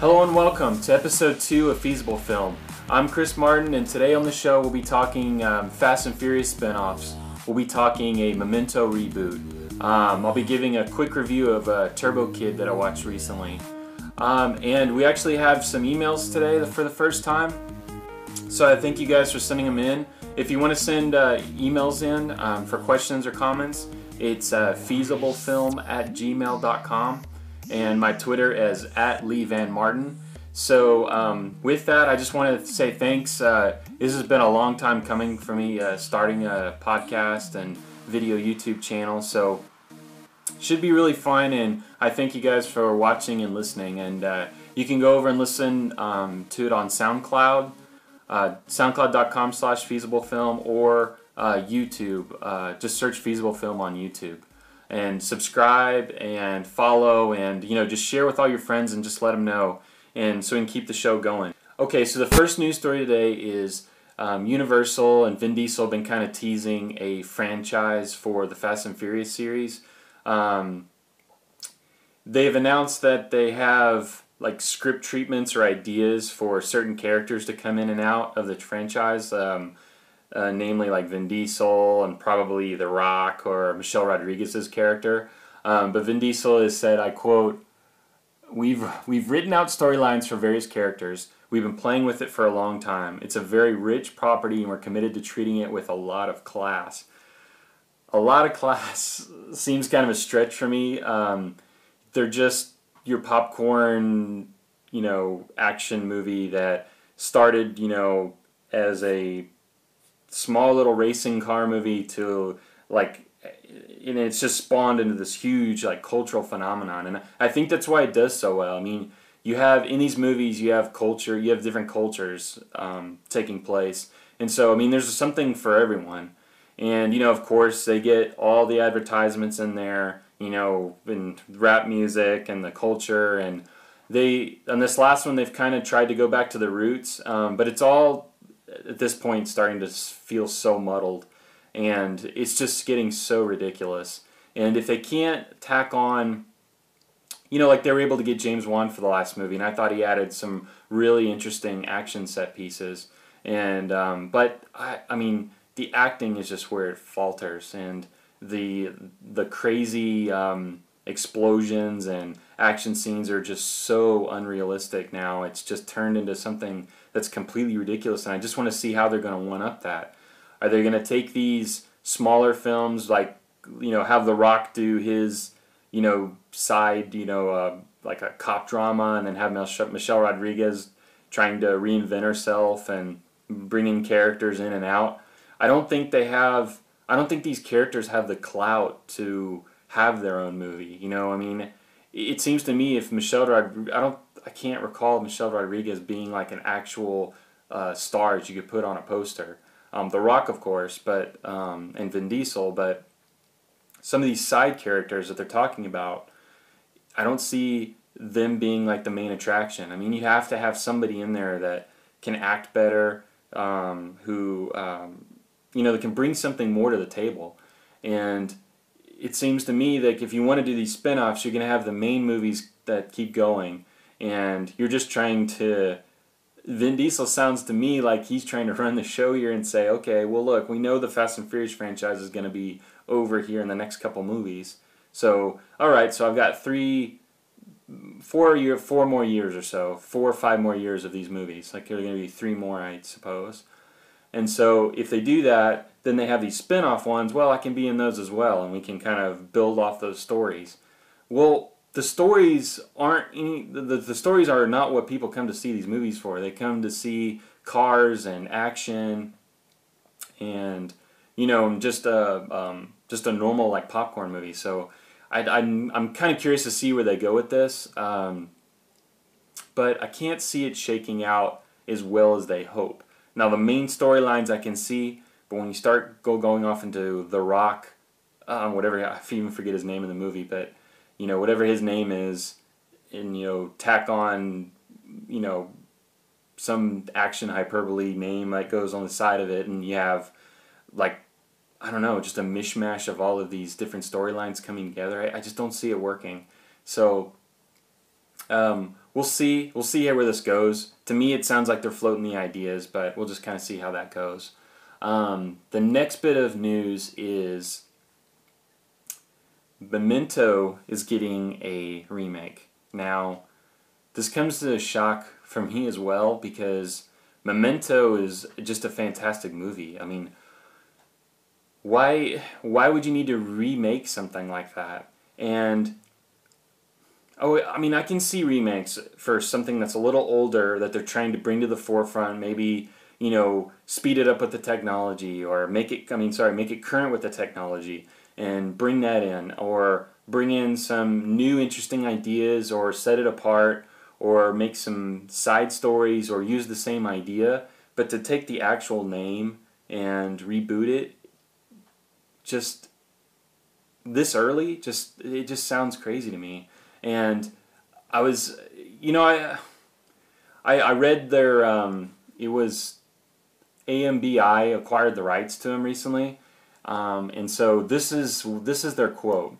Hello and welcome to episode two of Feasible Film. I'm Chris Martin, and today on the show we'll be talking um, Fast and Furious spin-offs. We'll be talking a Memento reboot. Um, I'll be giving a quick review of uh, Turbo Kid that I watched recently. Um, and we actually have some emails today for the first time. So I thank you guys for sending them in. If you want to send uh, emails in um, for questions or comments, it's uh, feasiblefilm at gmail.com. And my Twitter is at Lee Van Martin. So um, with that, I just want to say thanks. Uh, this has been a long time coming for me, uh, starting a podcast and video YouTube channel. So should be really fun, and I thank you guys for watching and listening. And uh, you can go over and listen um, to it on SoundCloud, uh, SoundCloud.com slash Feasible Film, or uh, YouTube. Uh, just search Feasible Film on YouTube and subscribe and follow and you know just share with all your friends and just let them know and so we can keep the show going. Okay, so the first news story today is um, Universal and Vin Diesel have been kind of teasing a franchise for the Fast and Furious series. Um, they've announced that they have like script treatments or ideas for certain characters to come in and out of the franchise. Um, uh, namely like Vin Diesel and probably The Rock or Michelle Rodriguez's character. Um, but Vin Diesel has said, I quote, We've, we've written out storylines for various characters. We've been playing with it for a long time. It's a very rich property and we're committed to treating it with a lot of class. A lot of class seems kind of a stretch for me. Um, they're just your popcorn, you know, action movie that started, you know, as a small little racing car movie to like and it's just spawned into this huge like cultural phenomenon. And i think that's why it does so well. I mean you have in these movies you have culture you have different cultures um, taking place. And so i mean there's something for everyone. And you know of course they get all the advertisements in there you know in rap music and the culture. And they on this last one they've kind of tried to go back to the roots um, but it's all at this point starting to feel so muddled and it's just getting so ridiculous and if they can't tack on you know like they were able to get James Wan for the last movie and I thought he added some really interesting action set pieces and um, but I, I mean the acting is just where it falters and the the crazy um, explosions and action scenes are just so unrealistic now. It's just turned into something that's completely ridiculous, and I just want to see how they're going to one up that. Are they going to take these smaller films, like you know, have The Rock do his, you know, side, you know, uh, like a cop drama, and then have Michelle Rodriguez trying to reinvent herself and bringing characters in and out? I don't think they have. I don't think these characters have the clout to have their own movie. You know, I mean, it seems to me if Michelle Rodriguez, I don't, I can't recall Michelle Rodriguez being like an actual uh, star that you could put on a poster. Um, the Rock, of course, but um, and Vin Diesel, but some of these side characters that they're talking about, I don't see them being like the main attraction. I mean, you have to have somebody in there that can act better, um, who um, you know that can bring something more to the table, and it seems to me that if you want to do these spin-offs, you're going to have the main movies that keep going, and you're just trying to. Vin Diesel sounds to me like he's trying to run the show here and say, okay, well, look, we know the Fast and Furious franchise is going to be over here in the next couple movies. So, all right, so I've got three, four year, four more years or so, four or five more years of these movies. Like there are going to be three more, I suppose. And so if they do that, then they have these spin-off ones. Well, I can be in those as well, and we can kind of build off those stories. Well, the stories aren't any, the, the stories are not what people come to see these movies for. They come to see cars and action and you know just a um, just a normal like popcorn movie. So I, I'm I'm kind of curious to see where they go with this, um, but I can't see it shaking out as well as they hope. Now the main storylines I can see, but when you start go going off into The Rock, um, whatever I even forget his name in the movie, but you know whatever his name is, and you know tack on, you know, some action hyperbole name that goes on the side of it, and you have like I don't know, just a mishmash of all of these different storylines coming together. I, I, just don't see it working. So, um, we'll see. We'll see where this goes. To me, it sounds like they're floating the ideas, but we'll just kind of see how that goes. Um, the next bit of news is Memento is getting a remake. Now, this comes to a shock for me as well because Memento is just a fantastic movie. I mean, why why would you need to remake something like that? And oh, I mean, I can see remakes for something that's a little older that they're trying to bring to the forefront. Maybe you know, speed it up with the technology, or make it. I mean, sorry, make it current with the technology, and bring that in, or bring in some new interesting ideas, or set it apart, or make some side stories, or use the same idea. But to take the actual name and reboot it just this early just it just sounds crazy to me and i was you know i i, I read their um, it was ambi acquired the rights to him recently um, and so this is this is their quote.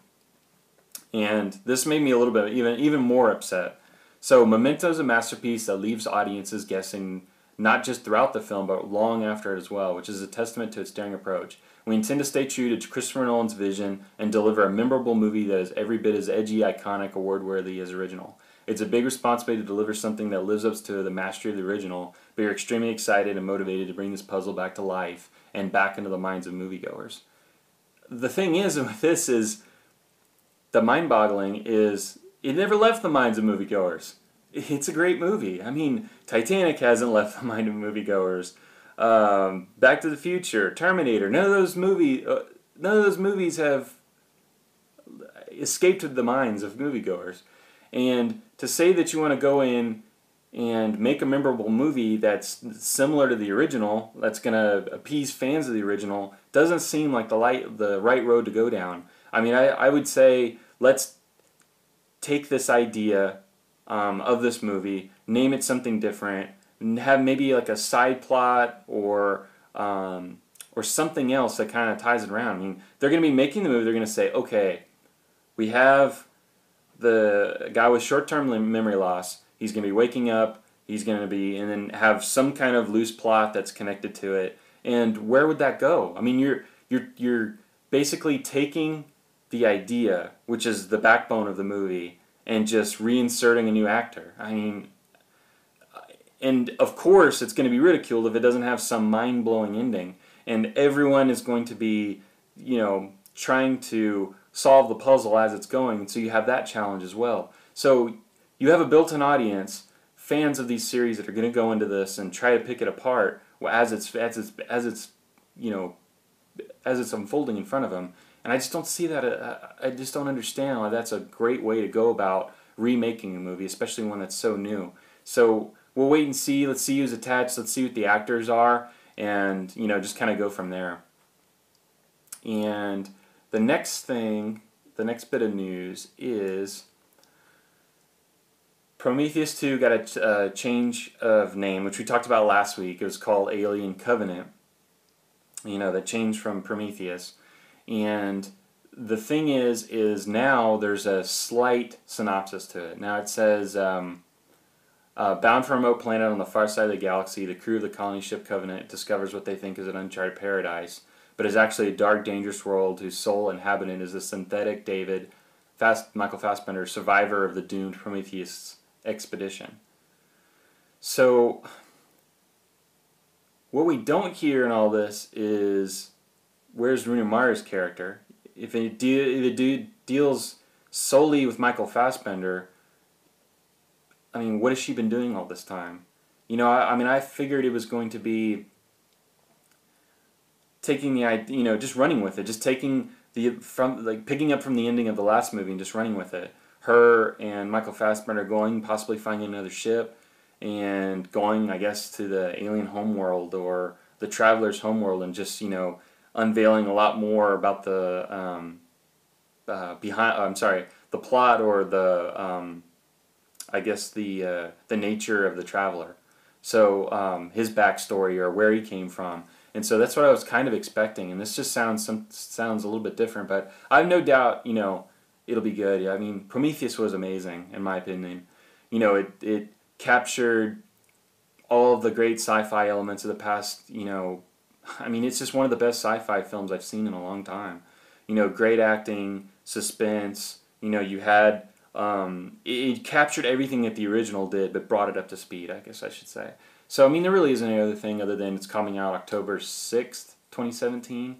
And this made me a little bit even even more upset. So memento is a masterpiece that leaves audiences guessing not just throughout the film but long after it as well which is a testament to its daring approach. We intend to stay true to Christopher Nolan's vision and deliver a memorable movie that is every bit as edgy, iconic, award worthy as original. It's a big responsibility to deliver something that lives up to the mastery of the original, but you're extremely excited and motivated to bring this puzzle back to life and back into the minds of moviegoers. The thing is with this is the mind-boggling is it never left the minds of moviegoers. It's a great movie. I mean, Titanic hasn't left the mind of moviegoers um, Back to the Future, Terminator. None of those movie, uh, none of those movies have escaped the minds of moviegoers. And to say that you want to go in and make a memorable movie that's similar to the original, that's going to appease fans of the original, doesn't seem like the light, the right road to go down. I mean, I, I would say let's take this idea um, of this movie, name it something different, have maybe like a side plot or um, or something else that kind of ties it around. I mean, they're going to be making the movie. They're going to say, okay, we have the guy with short-term memory loss. He's going to be waking up. He's going to be, and then have some kind of loose plot that's connected to it. And where would that go? I mean, you're you're you're basically taking the idea, which is the backbone of the movie, and just reinserting a new actor. I mean, and of course, it's going to be ridiculed if it doesn't have some mind blowing ending. And everyone is going to be, you know, trying to solve the puzzle as it's going. So you have that challenge as well. So you have a built in audience, fans of these series that are going to go into this and try to pick it apart as it's, as it's, as it's you know, as it's unfolding in front of them. And I just don't see that. Uh, I just don't understand why that's a great way to go about remaking a movie, especially one that's so new. So we'll wait and see. Let's see who's attached. Let's see what the actors are, and you know, just kind of go from there. And the next thing, the next bit of news is Prometheus 2 got a uh, change of name, which we talked about last week. It was called Alien Covenant. You know, that changed from Prometheus. And the thing is, is now there's a slight synopsis to it. Now it says, um, uh, bound for a remote planet on the far side of the galaxy, the crew of the colony ship Covenant discovers what they think is an uncharted paradise, but is actually a dark, dangerous world whose sole inhabitant is the synthetic David, Fast, Michael Fassbender, survivor of the doomed Prometheus expedition. So, what we don't hear in all this is where's Rooney Mara's character? If it, de- if it deals solely with Michael Fassbender, I mean, what has she been doing all this time? You know, I, I mean, I figured it was going to be taking the idea, you know, just running with it, just taking the from like picking up from the ending of the last movie and just running with it. Her and Michael Fassbender going, possibly finding another ship, and going, I guess, to the alien homeworld or the traveler's homeworld, and just you know, unveiling a lot more about the um, uh, behind. I'm sorry, the plot or the um, I guess the uh, the nature of the traveler. So um, his backstory or where he came from, and so that's what I was kind of expecting. And this just sounds some sounds a little bit different, but I have no doubt you know it'll be good. I mean, Prometheus was amazing in my opinion. you know, it it captured all of the great sci-fi elements of the past. You know, I mean, it's just one of the best sci-fi films I've seen in a long time. You know, great acting, suspense. You know, you had um, it, it, captured everything that the original did, but brought it up to speed. I guess I should say. So I mean, there really isn't any other thing other than it's coming out October sixth, twenty seventeen.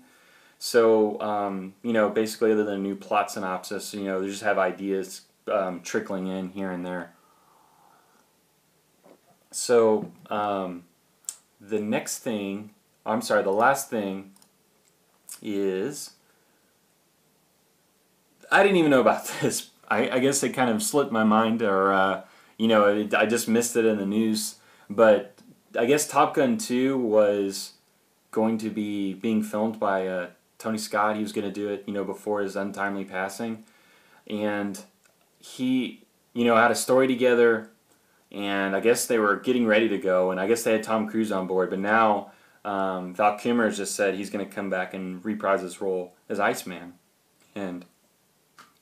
So um, you know, basically, other than a new plot synopsis, you know, they just have ideas um, trickling in here and there. So um, the next thing, I'm sorry, the last thing is I didn't even know about this I, I guess it kind of slipped my mind, or uh, you know, it, I just missed it in the news. But I guess Top Gun 2 was going to be being filmed by uh, Tony Scott. He was going to do it, you know, before his untimely passing, and he, you know, had a story together, and I guess they were getting ready to go, and I guess they had Tom Cruise on board, but now. Um, Val Kilmer just said he's going to come back and reprise his role as Iceman, and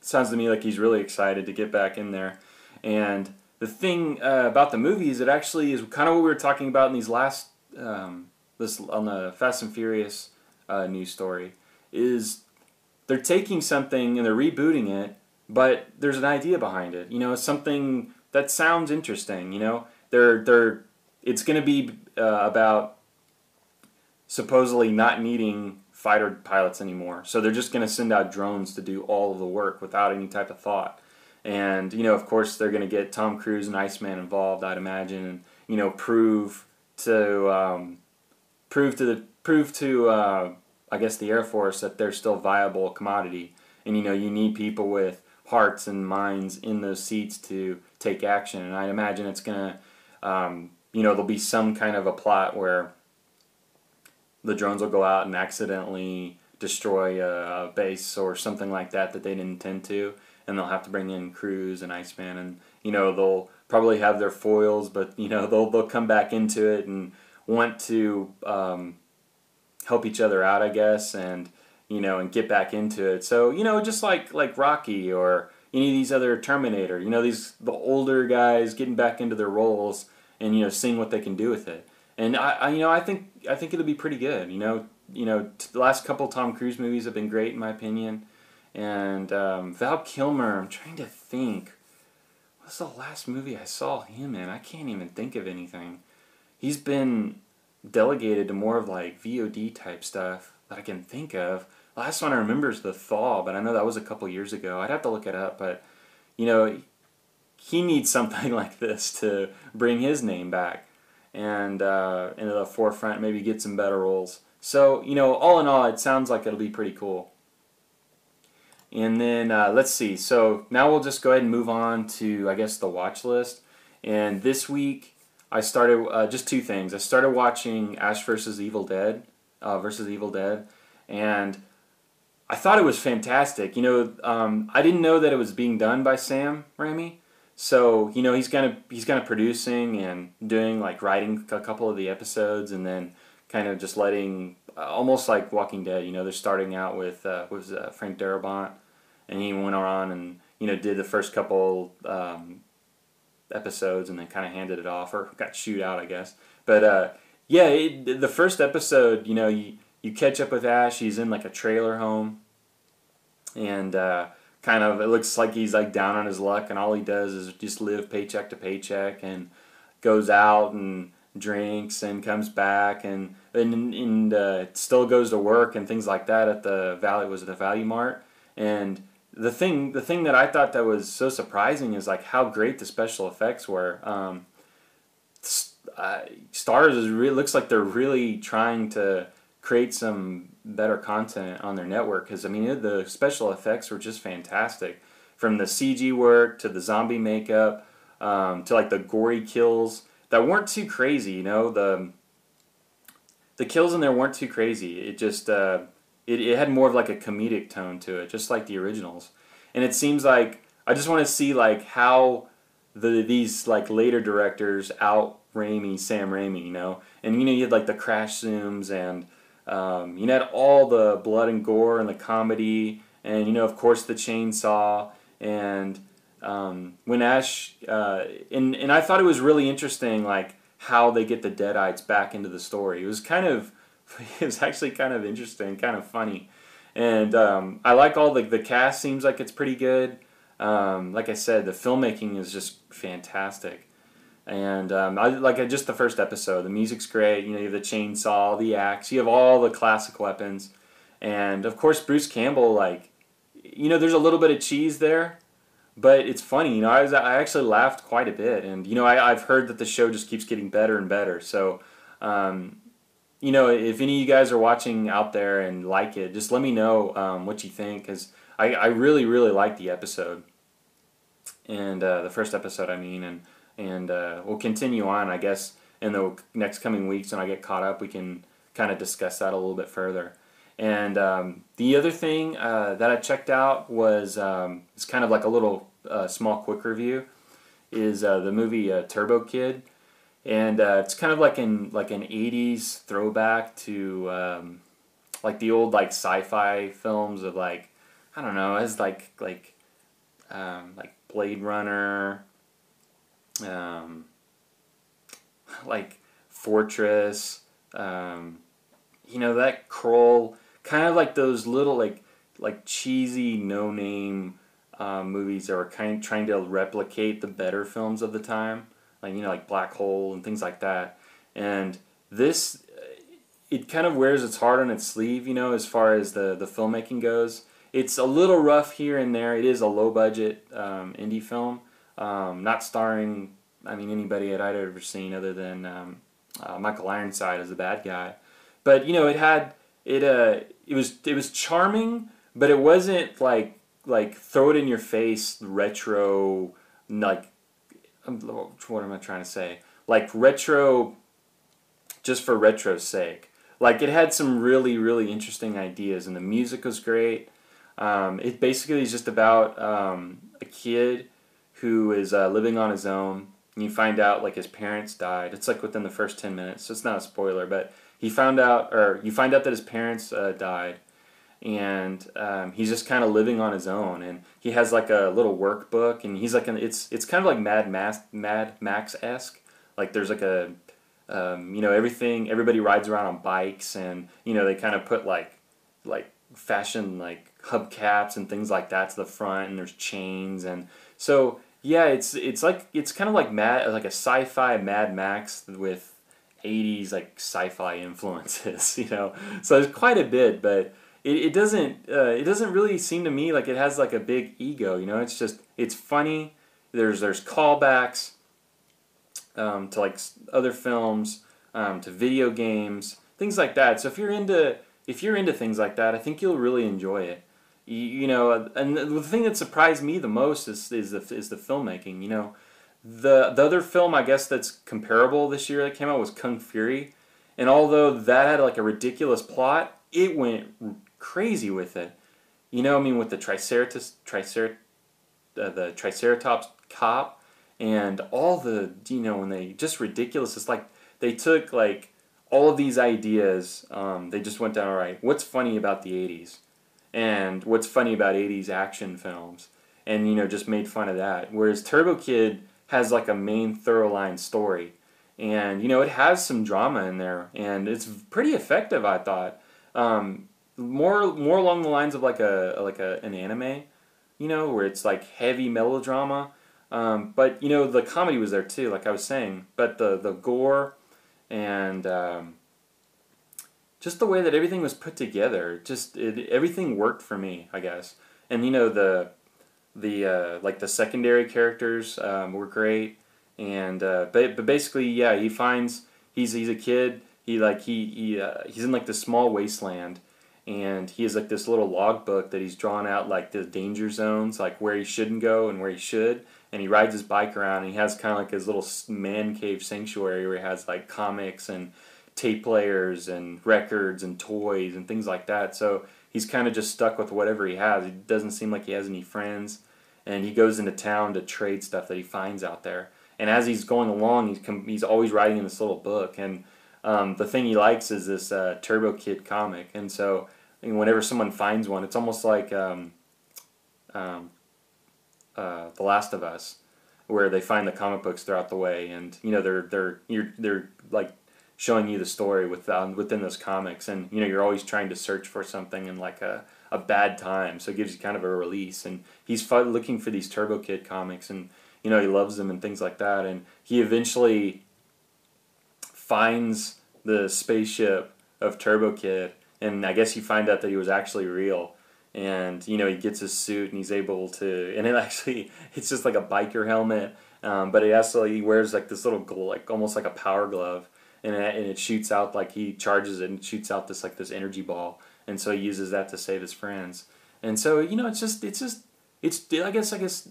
sounds to me like he's really excited to get back in there. And the thing uh, about the movie is it actually is kind of what we were talking about in these last um, this on the Fast and Furious uh, news story is they're taking something and they're rebooting it, but there's an idea behind it. You know, something that sounds interesting. You know, they're they're it's going to be uh, about supposedly not needing fighter pilots anymore. So they're just going to send out drones to do all of the work without any type of thought. And you know, of course, they're going to get Tom Cruise and Iceman involved, I'd imagine, and you know, prove to um, prove to the prove to uh, I guess the Air Force that they're still viable commodity. And you know, you need people with hearts and minds in those seats to take action. And I'd imagine it's to, um, you know, there'll be some kind of a plot where the drones will go out and accidentally destroy a base or something like that that they didn't intend to, and they'll have to bring in crews and Iceman, and you know they'll probably have their foils, but you know they'll they'll come back into it and want to um, help each other out, I guess, and you know and get back into it. So you know just like like Rocky or any of these other Terminator, you know these the older guys getting back into their roles and you know seeing what they can do with it and I, I, you know I think I think it'll be pretty good. You know, you know the last couple Tom Cruise movies have been great in my opinion, and um, Val Kilmer. I'm trying to think. What's the last movie I saw him in? I can't even think of anything. He's been delegated to more of like VOD type stuff that I can think of. Last one I remember is The Thaw, but I know that was a couple years ago. I'd have to look it up, but you know, he needs something like this to bring his name back and uh, into the forefront, maybe get some better roles. So, you know, all in all, it sounds like it'll be pretty cool. And then uh, let's see. So now we'll just go ahead and move on to, I guess, the watch list. And this week, I started uh, just two things. I started watching Ash versus Evil Dead, uh, versus Evil Dead, and I thought it was fantastic. You know, um, I didn't know that it was being done by Sam Raimi, so you know he's kind of he's kind of producing and doing like writing a couple of the episodes and then kind of just letting uh, almost like Walking Dead. You know they're starting out with uh, was uh, Frank Darabont and he went on and you know did the first couple um, episodes and then kind of handed it off or got shoot out I guess. But uh, yeah, it, the first episode you know you you catch up with Ash. He's in like a trailer home and uh, kind of it looks like he's like down on his luck and all he does is just live paycheck to paycheck and goes out and drinks and comes back and and, and uh, still goes to work and things like that at the valley was it the value mart and the thing the thing that I thought that was so surprising is like how great the special effects were um, uh, Starz is really looks like they're really trying to create some better content on their network because I mean the special effects were just fantastic, from the CG work to the zombie makeup um, to like the gory kills that weren't too crazy. You know the the kills in there weren't too crazy. It just uh, it, it had more of like a comedic tone to it, just like the originals. And it seems like I just want to see like how the these like later directors out Raimi, Sam Raimi, you know, and you know you had like the crash zooms and um, you had all the blood and gore and the comedy, and you know, of course, the chainsaw, and um, when Ash uh, and and I thought it was really interesting, like how they get the Deadites back into the story. It was kind of it was actually kind of interesting, kind of funny, and um, I like all the the cast. Seems like it's pretty good. Um, like I said, the filmmaking is just fantastic, and um, I like just the first episode. The music's great. You know, you have the chainsaw, the axe. You have all the classic weapons, and of course Bruce Campbell. Like, you know, there's a little bit of cheese there, but it's funny. You know, I was I actually laughed quite a bit, and you know, I, I've heard that the show just keeps getting better and better. So. Um, you know, if any of you guys are watching out there and like it, just let me know um, what you think because I, I really really liked the episode. And uh, the first episode I mean and and uh, we'll continue on I guess in the next coming weeks when I get caught up we can kind of discuss that a little bit further. And um, the other thing uh, that I checked out was um, it's kind of like a little uh, small quick review is uh, the movie uh, Turbo Kid and it's kind of like an like an 80s throwback to um, like the old like sci-fi films of like I don't know, as like like um, like Blade Runner, um, like Fortress, um, you know that Krull, kind of like those little like like cheesy no name um, movies that were kind of trying to replicate the better films of the time, like you know like Black Hole and things like that, and this it kind of wears its heart on its sleeve, you know, as far as the the filmmaking goes it's a little rough here and there. It is a low budget um, indie film, um, not starring, I mean, anybody that I'd ever seen other than um, uh, Michael Ironside as the bad guy. But you know, it had it. Uh, it was it was charming, but it wasn't like like throw it in your face retro like what am I trying to say? Like retro, just for retro's sake. Like it had some really really interesting ideas, and the music was great. Um, it basically is just about um, a kid who is uh, living on his own. And you find out like his parents died. It's like within the first ten minutes, so it's not a spoiler. But he found out, or you find out that his parents uh, died, and um, he's just kind of living on his own. And he has like a little workbook, and he's like an it's it's kind of like Mad Max Mad Max esque. Like there's like a um, you know everything everybody rides around on bikes, and you know they kind of put like like fashion like hubcaps and things like that to the front, and there's chains, and so yeah, it's it's like it's kind of like mad like a sci-fi Mad Max with 80s like sci-fi influences, you know. So there's quite a bit, but it, it doesn't uh, it doesn't really seem to me like it has like a big ego, you know. It's just it's funny. There's there's callbacks um, to like other films, um, to video games, things like that. So if you're into if you're into things like that, I think you'll really enjoy it. You, you know, and the thing that surprised me the most is is the is the filmmaking. You know, the the other film I guess that's comparable this year that came out was Kung Fury, and although that had like a ridiculous plot, it went crazy with it. You know, I mean, with the Triceratops, Tricer, uh, the Triceratops cop, and all the you know when they just ridiculous. It's like they took like all of these ideas, um, they just went down, all right, what's funny about the 80s? And what's funny about 80s action films? And, you know, just made fun of that. Whereas Turbo Kid has like a main thorough line story. And, you know, it has some drama in there. And it's pretty effective, I thought. Um, more more along the lines of like a like a, an anime, you know, where it's like heavy melodrama. Um, but you know the comedy was there too, like I was saying. But the the gore and um, just the way that everything was put together, just it, everything worked for me, I guess. And you know the the uh, like the secondary characters um, were great, and uh, but but basically, yeah, he finds he's he's a kid. He like he he uh, he's in like this small wasteland, and he has like this little logbook that he's drawn out like the danger zones, like where he shouldn't go and where he should. And he rides his bike around and he has kind of like his little man cave sanctuary where he has like comics and tape players and records and toys and things like that. So he's kind of just stuck with whatever he has. He doesn't seem like he has any friends. And he goes into town to trade stuff that he finds out there. And as he's going along he's, com- he's always writing in this little book. And um, the thing he likes is this uh, turbo kid comic. And so whenever someone finds one it's almost like um, um, uh, The Last of Us, where they find the comic books throughout the way, and you know they're they're you're they're like showing you the story with um, within those comics, and you know you're always trying to search for something in like a a bad time, so it gives you kind of a release. And he's looking for these Turbo Kid comics, and you know he loves them and things like that. And he eventually finds the spaceship of Turbo Kid, and I guess you find out that he was actually real. And you know he gets his suit and he's able to, and it actually it's just like a biker helmet, um, but he also he wears like this little like almost like a power glove, and it, and it shoots out like he charges it and shoots out this like this energy ball, and so he uses that to save his friends. And so you know it's just it's just it's I guess I guess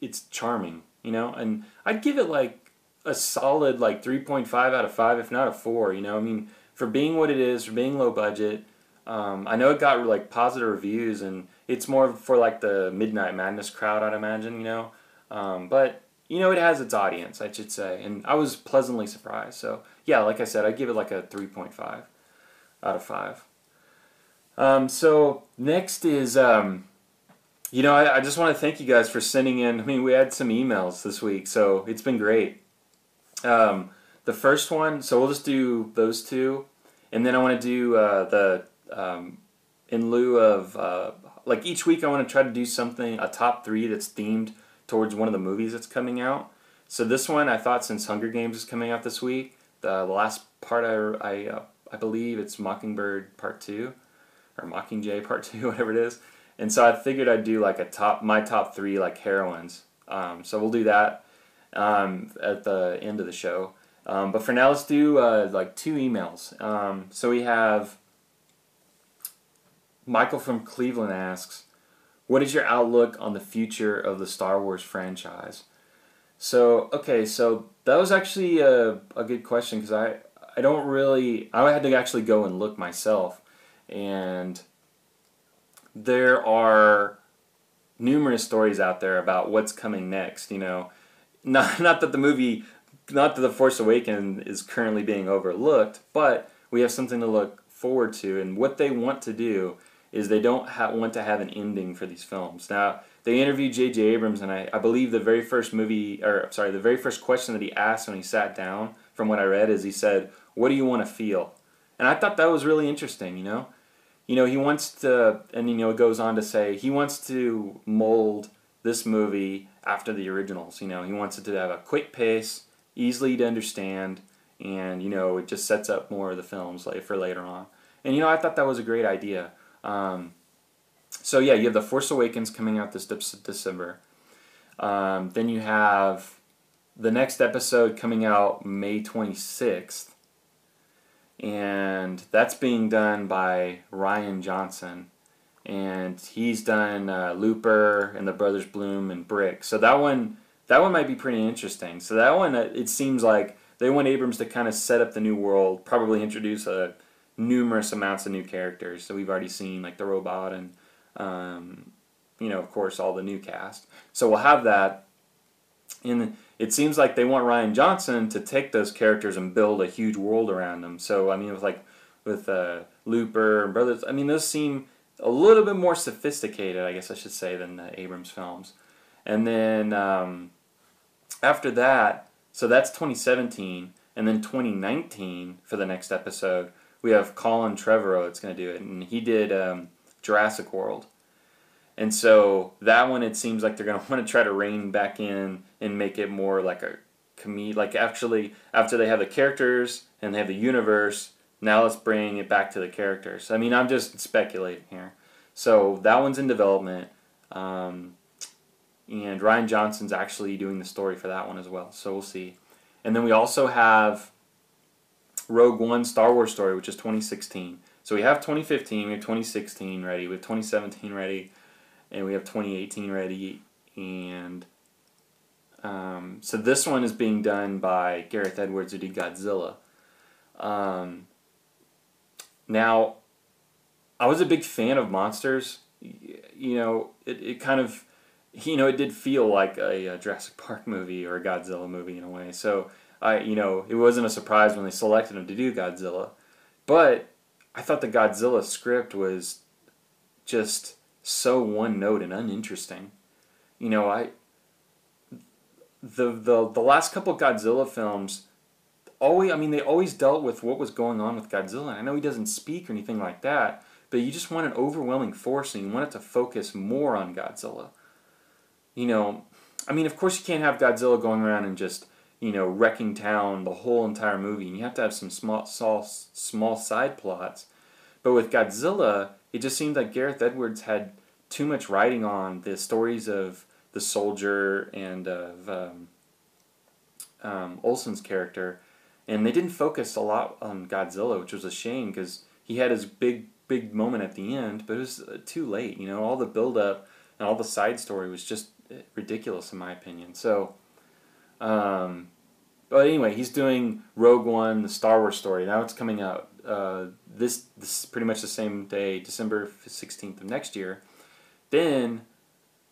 it's charming, you know, and I'd give it like a solid like 3.5 out of 5 if not a 4 you know i mean for being what it is for being low budget um, i know it got like positive reviews and it's more for like the midnight madness crowd i'd imagine you know? Um, but you know it has its audience i should say and i was pleasantly surprised. So yeah like i said i give it like a 3.5 out of 5 um, so next is um, you know I, I just want to thank you guys for sending in i mean we had some emails this week so it's been great. Um, the first one, so we'll just do those two, and then I want to do uh, the um, in lieu of uh, like each week I want to try to do something a top three that's themed towards one of the movies that's coming out. So this one I thought since Hunger Games is coming out this week, the, last part I I, uh, I believe it's Mockingbird Part Two, or Mockingjay Part Two, whatever it is. And so I figured I'd do like a top my top three like heroines. Um, so we'll do that um, at the end of the show. Um, but for now, let's do uh, like two emails. Um, so we have Michael from Cleveland asks, "What is your outlook on the future of the Star Wars franchise?" So okay, so that was actually a, a good question because I I don't really I had to actually go and look myself, and there are numerous stories out there about what's coming next. You know, not not that the movie, not that the Force Awakens is currently being overlooked, but we have something to look forward to. And what they want to do is they don't ha- want to have an ending for these films. Now they interviewed J.J. Abrams, and I, I believe the very first movie, or sorry, the very first question that he asked when he sat down, from what I read, is he said, "What do you want to feel?" And I thought that was really interesting. You know, you know, he wants to, and you know, it goes on to say he wants to mold this movie after the originals. You know, he wants it to have a quick pace, easily to understand, and you know, it just sets up more of the films like for later on. And you know, I thought that was a great idea. Um, so yeah, you have the Force Awakens coming out this December. Um, then you have the next episode coming out May 26th. And that's being done by Rian Johnson and he's done uh, Looper and the Brothers Bloom and Brick. So that one, that one might be pretty interesting. So that one, uh, it seems like they want Abrams to kind of set up the new world, probably introduce a uh, numerous amounts of new characters. So we've already seen like the robot and, um, you know, of course, all the new cast. So we'll have that. And it seems like they want Rian Johnson to take those characters and build a huge world around them. So I mean, with like with uh, Looper and Brothers, I mean, those seem a little bit more sophisticated, I guess I should say, than the Abrams films. And then um, after that, so that's 2017, and then 2019 for the next episode, we have Colin Trevorrow that's going to do it, and he did um, Jurassic World. And so that one, it seems like they're going to want to try to rein back in and make it more like a comedic. Like actually, after they have the characters and they have the universe, now let's bring it back to the characters. I mean, I'm just speculating here. So that one's in development. Um, and Rian Johnson's actually doing the story for that one as well. So we'll see. And then we also have Rogue One Star Wars story, which is 2016. So we have 2015, we have 2016 ready, we have 2017 ready, and we have 2018 ready. And um, so this one is being done by Gareth Edwards, who did Godzilla. Um, now, I was a big fan of Monsters. You know, it, it kind of, you know, it did feel like a, a Jurassic Park movie or a Godzilla movie in a way. So, I, you know, it wasn't a surprise when they selected him to do Godzilla. But I thought the Godzilla script was just so one note and uninteresting. You know, I the the the last couple Godzilla films always I mean they always dealt with what was going on with Godzilla. I know he doesn't speak or anything like that, but you just want an overwhelming force and you want it to focus more on Godzilla. You know, I mean of course you can't have Godzilla going around and just you know wrecking town the whole entire movie. And you have to have some small small small side plots. But with Godzilla, it just seemed like Gareth Edwards had too much writing on the stories of the soldier and of um, um, Olsen's character, and they didn't focus a lot on Godzilla, which was a shame because he had his big big moment at the end, but it was uh, too late. You know, all the build up and all the side story was just ridiculous in my opinion. So, um, but anyway, he's doing Rogue One, the Star Wars story. Now it's coming out uh, this this is pretty much the same day, December sixteenth of next year. Then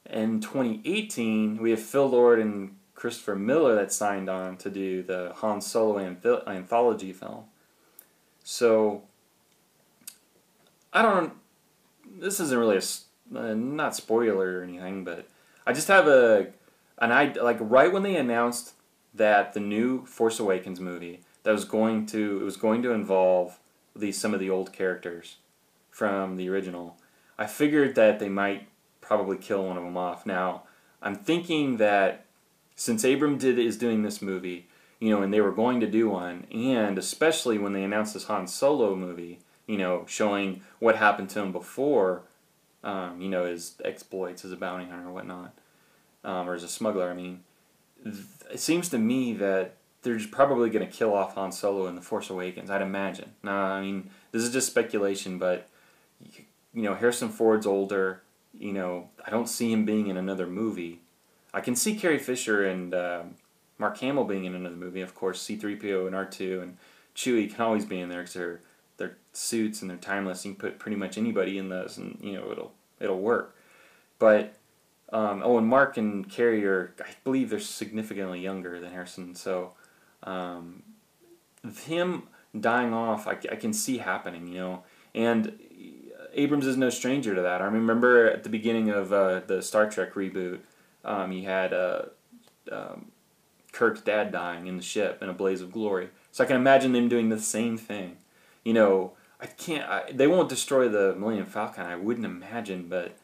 in 2018, we have Phil Lord and Christopher Miller that signed on to do the Han Solo anthology film. So, I don't. This isn't really a uh, not spoiler or anything, but I just have a an idea. Like right when they announced that the new Force Awakens movie that was going to it was going to involve these some of the old characters from the original. I figured that they might probably kill one of them off. Now, I'm thinking that since Abram did is doing this movie, you know, and they were going to do one, and especially when they announced this Han Solo movie, you know, showing what happened to him before, um, you know, his exploits as a bounty hunter or whatnot, um, or as a smuggler. I mean, it seems to me that they're probably going to kill off Han Solo in The Force Awakens. I'd imagine. Now, I mean, this is just speculation, but you know, Harrison Ford's older you know, I don't see him being in another movie. I can see Carrie Fisher and uh, Mark Hamill being in another movie. Of course, C-3PO and R2 and Chewie can always be in there because they're they're suits and they're timeless. You can put pretty much anybody in those, and you know it'll it'll work. But um, oh, and Mark and Carrie are I believe they're significantly younger than Harrison, so um, him dying off, I, I can see happening, you know. And Abrams is no stranger to that. I remember at the beginning of uh, the Star Trek reboot, um, he had uh, um, Kirk's dad dying in the ship in a blaze of glory. So I can imagine them doing the same thing. You know, I can't. I, they won't destroy the Millennium Falcon. I wouldn't imagine, but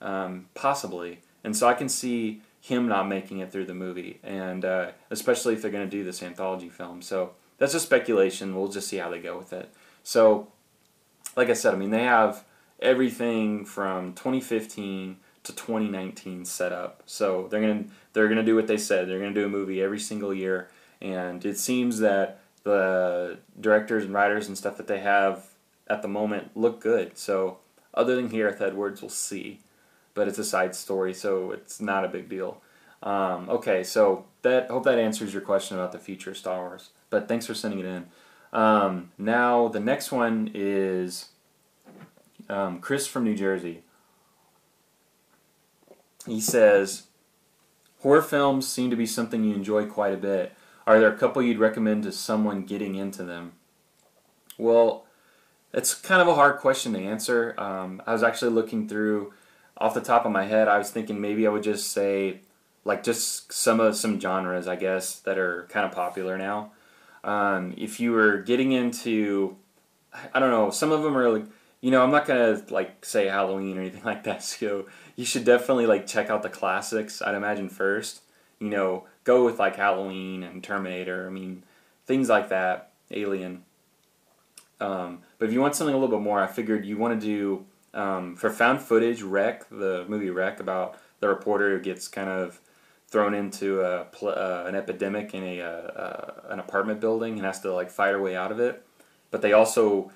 um, possibly. And so I can see him not making it through the movie, and uh, especially if they're going to do this anthology film. So that's just speculation. We'll just see how they go with it. So, like I said, I mean they have everything from 2015 to 2019 set up. So they're gonna they're gonna do what they said. They're gonna do a movie every single year, and it seems that the directors and writers and stuff that they have at the moment look good. So other than Gareth Edwards, we'll see. But it's a side story, so it's not a big deal. Um, okay, so that hope that answers your question about the future of Star Wars. But thanks for sending it in. Um, now the next one is um, Chris from New Jersey. He says, horror films seem to be something you enjoy quite a bit. Are there a couple you'd recommend to someone getting into them? Well, it's kind of a hard question to answer. Um, I was actually looking through, off the top of my head, I was thinking maybe I would just say, like just some of some genres, I guess, that are kind of popular now. Um, if you were getting into, I don't know, some of them are like you know, I'm not gonna like say Halloween or anything like that. So you should definitely like check out the classics. I'd imagine first. You know, go with like Halloween and Terminator. I mean, things like that. Alien. Um, but if you want something a little bit more, I figured you want to do um, for found footage. REC, the movie REC, about the reporter who gets kind of thrown into a, uh, an epidemic in a uh, uh, an apartment building and has to like fight her way out of it. But they also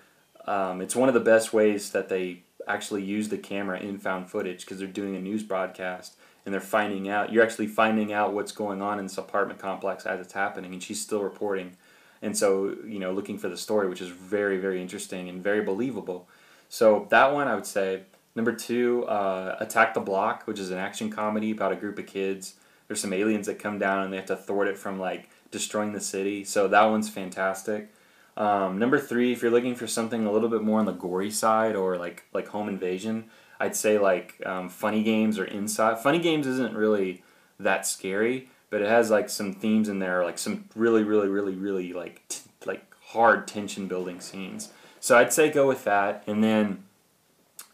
um, it's one of the best ways that they actually use the camera in found footage because they're doing a news broadcast and they're finding out. You're actually finding out what's going on in this apartment complex as it's happening, and she's still reporting. And so, you know, looking for the story, which is very, very interesting and very believable. So that one, I would say. Number two, uh, Attack the Block, which is an action comedy about a group of kids. There's some aliens that come down and they have to thwart it from like destroying the city. So that one's fantastic. Um, number three, if you're looking for something a little bit more on the gory side or like like home invasion, I'd say like um, funny games or inside. Funny games isn't really that scary, but it has like some themes in there, like some really, really, really, really like t- like hard tension building scenes. So I'd say go with that, and then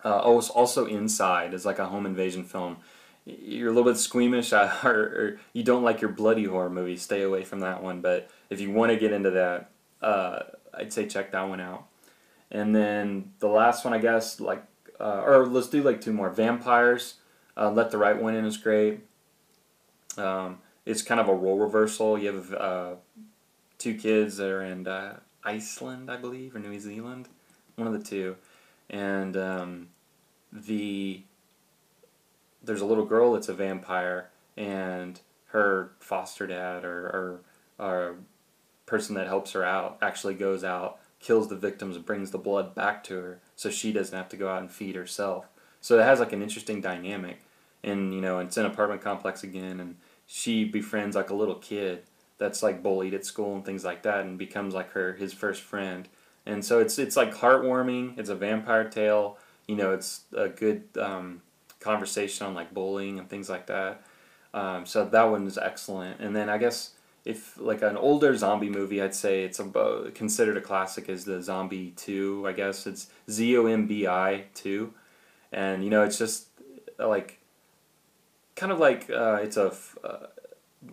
uh, also Inside is like a home invasion film. You're a little bit squeamish, or, or you don't like your bloody horror movies. Stay away from that one. But if you want to get into that, uh, I'd say check that one out. And then the last one, I guess, like, uh, or let's do like two more. Vampires. Uh, Let the Right One In is great. Um, it's kind of a role reversal. You have uh, two kids that are in uh, Iceland, I believe, or New Zealand, one of the two, and um, the there's a little girl that's a vampire, and her foster dad or, or, or person that helps her out actually goes out, kills the victims, brings the blood back to her, so she doesn't have to go out and feed herself. So it has like an interesting dynamic, and you know it's an apartment complex again, and she befriends like a little kid that's like bullied at school and things like that, and becomes like her his first friend. And so it's it's like heartwarming. It's a vampire tale. You know, it's a good um, conversation on like bullying and things like that. Um, so that one is excellent. And then I guess if like an older zombie movie, I'd say it's a, considered a classic is the Zombie Two. I guess it's Z O M B I Two, and you know it's just like kind of like uh, it's a uh,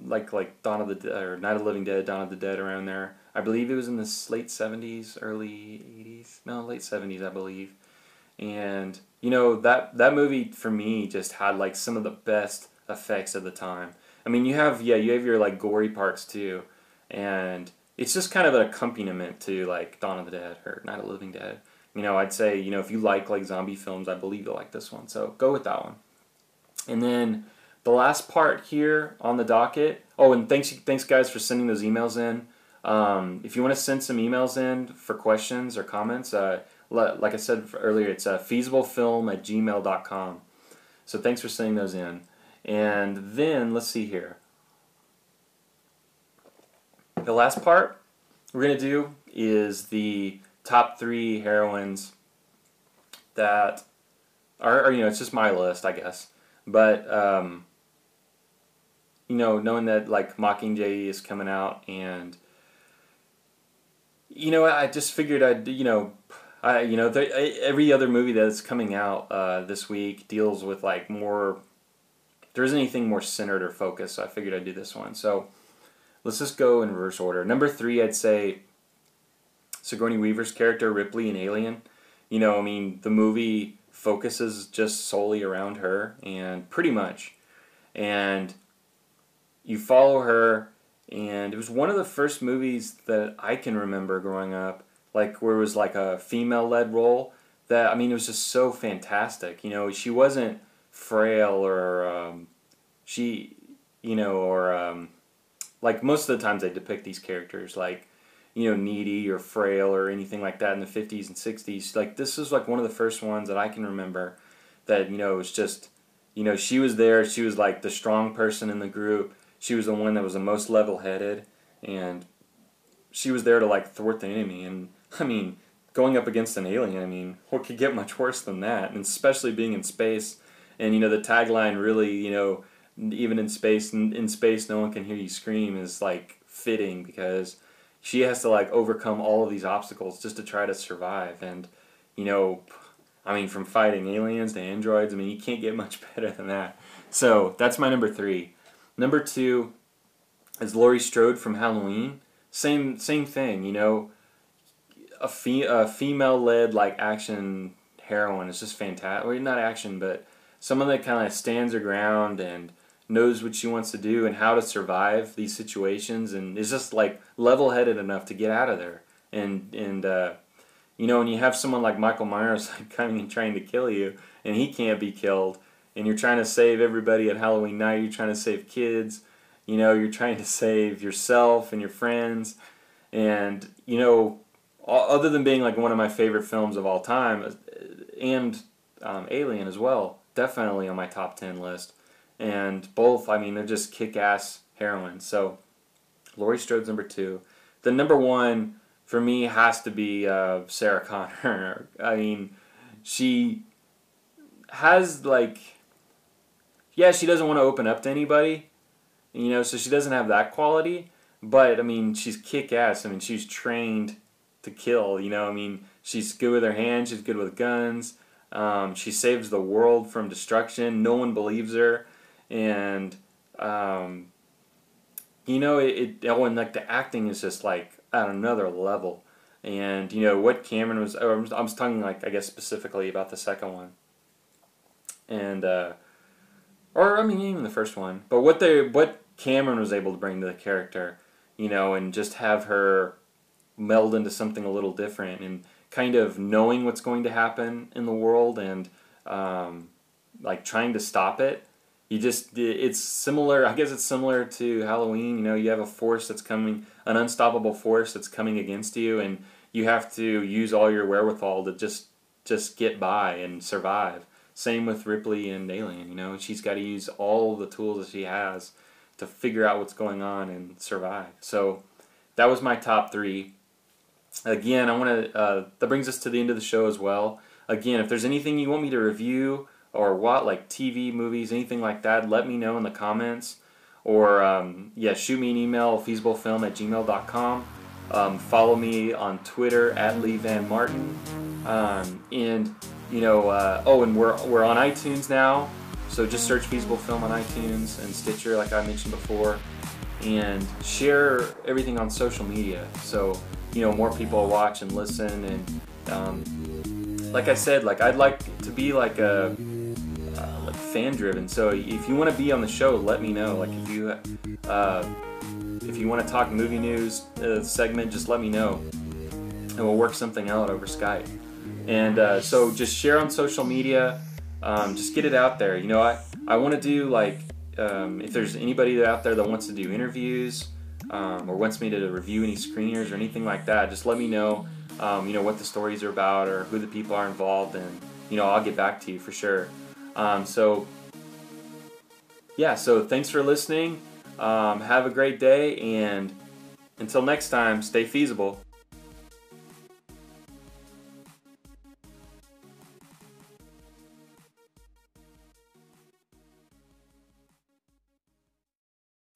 like like Dawn of the Dead or Night of the Living Dead, Dawn of the Dead around there. I believe it was in the late seventies, early eighties. No, late seventies, I believe. And you know that that movie for me just had like some of the best effects of the time. I mean, you have yeah, you have your like gory parts too, and it's just kind of an accompaniment to like Dawn of the Dead or Night of the Living Dead. You know, I'd say you know if you like like zombie films, I believe you'll like this one. So go with that one. And then the last part here on the docket. Oh, and thanks thanks guys for sending those emails in. Um, if you want to send some emails in for questions or comments, uh, like I said earlier, it's uh, feasiblefilm at gmail.com. So thanks for sending those in. And then, let's see here. The last part we're going to do is the top three heroines that are, are, you know, it's just my list, I guess. But, um, you know, knowing that, like, Mockingjay is coming out and, you know, I just figured I'd, you know, I, you know, every other movie that's coming out uh, this week deals with, like, more there isn't anything more centered or focused, so I figured I'd do this one. So let's just go in reverse order. Number three, I'd say Sigourney Weaver's character, Ripley in Alien. You know, I mean, the movie focuses just solely around her, and pretty much. And you follow her, and it was one of the first movies that I can remember growing up, like where it was like a female led role. That, I mean, it was just so fantastic. You know, she wasn't frail or um, she, you know, or um, like most of the times they depict these characters like, you know, needy or frail or anything like that in the 50s and 60s. Like this is like one of the first ones that I can remember that, you know, was just, you know, she was there. She was like the strong person in the group. She was the one that was the most level headed and she was there to like thwart the enemy. And I mean, going up against an alien, I mean, what could get much worse than that? And especially being in space and you know the tagline really you know even in space in, space no one can hear you scream is like fitting because she has to like overcome all of these obstacles just to try to survive. And you know i mean from fighting aliens to androids i mean you can't get much better than that. So that's my number three. Number two is laurie strode from halloween. Same same thing you know. A, fe- a female led like action heroine is just fantastic well, not action but someone that kind of stands her ground and knows what she wants to do and how to survive these situations and is just like level-headed enough to get out of there. And and uh, you know when you have someone like Michael Myers coming and trying to kill you and he can't be killed and you're trying to save everybody at Halloween night you're trying to save kids you know you're trying to save yourself and your friends. And you know other than being like one of my favorite films of all time uh, and um, Alien as well definitely on my top 10 list. And both, I mean, they're just kick ass heroines. So, Laurie Strode's number two. The number one for me has to be uh, Sarah Connor. I mean, she has, like, yeah, she doesn't want to open up to anybody, You know, so she doesn't have that quality, but I mean, she's kick ass. I mean, she's trained to kill. You know, I mean, she's good with her hands. She's good with guns. Um, she saves the world from destruction. No one believes her, and um, you know, it, it. Oh, and like the acting is just like at another level. And you know what Cameron was. I was, I was talking like I guess specifically about the second one, and uh, or I mean even the first one. But what they what Cameron was able to bring to the character, you know, and just have her meld into something a little different and kind of knowing what's going to happen in the world and um, like trying to stop it. You just it's similar. I guess it's similar to Halloween. You know, you have a force that's coming, an unstoppable force that's coming against you, and you have to use all your wherewithal to just just get by and survive. Same with Ripley and Alien. You know, she's got to use all the tools that she has to figure out what's going on and survive. So that was my top three again, I want to. Uh, that brings us to the end of the show as well. Again, if there's anything you want me to review or what, like TV, movies, anything like that, let me know in the comments. Or um, yeah, shoot me an email, feasiblefilm at gmail.com. Um, follow me on Twitter at Lee Van Martin. Um, and you know, uh, oh, and we're we're on iTunes now, so just search Feasible Film on iTunes and Stitcher, like I mentioned before, and share everything on social media. So you know more people watch and listen and um, like I said like I'd like to be like a uh, like fan driven so if you want to be on the show let me know. Like if you uh, if you want to talk movie news uh, segment just let me know. And we'll work something out over Skype. And uh, so just share on social media. Um, just get it out there. You know I, I want to do like um, if there's anybody out there that wants to do interviews um, or wants me to review any screeners or anything like that, just let me know. Um, you know what the stories are about or who the people are involved, and you know I'll get back to you for sure. Um, so yeah, so thanks for listening. Um, have a great day, and until next time, stay feasible.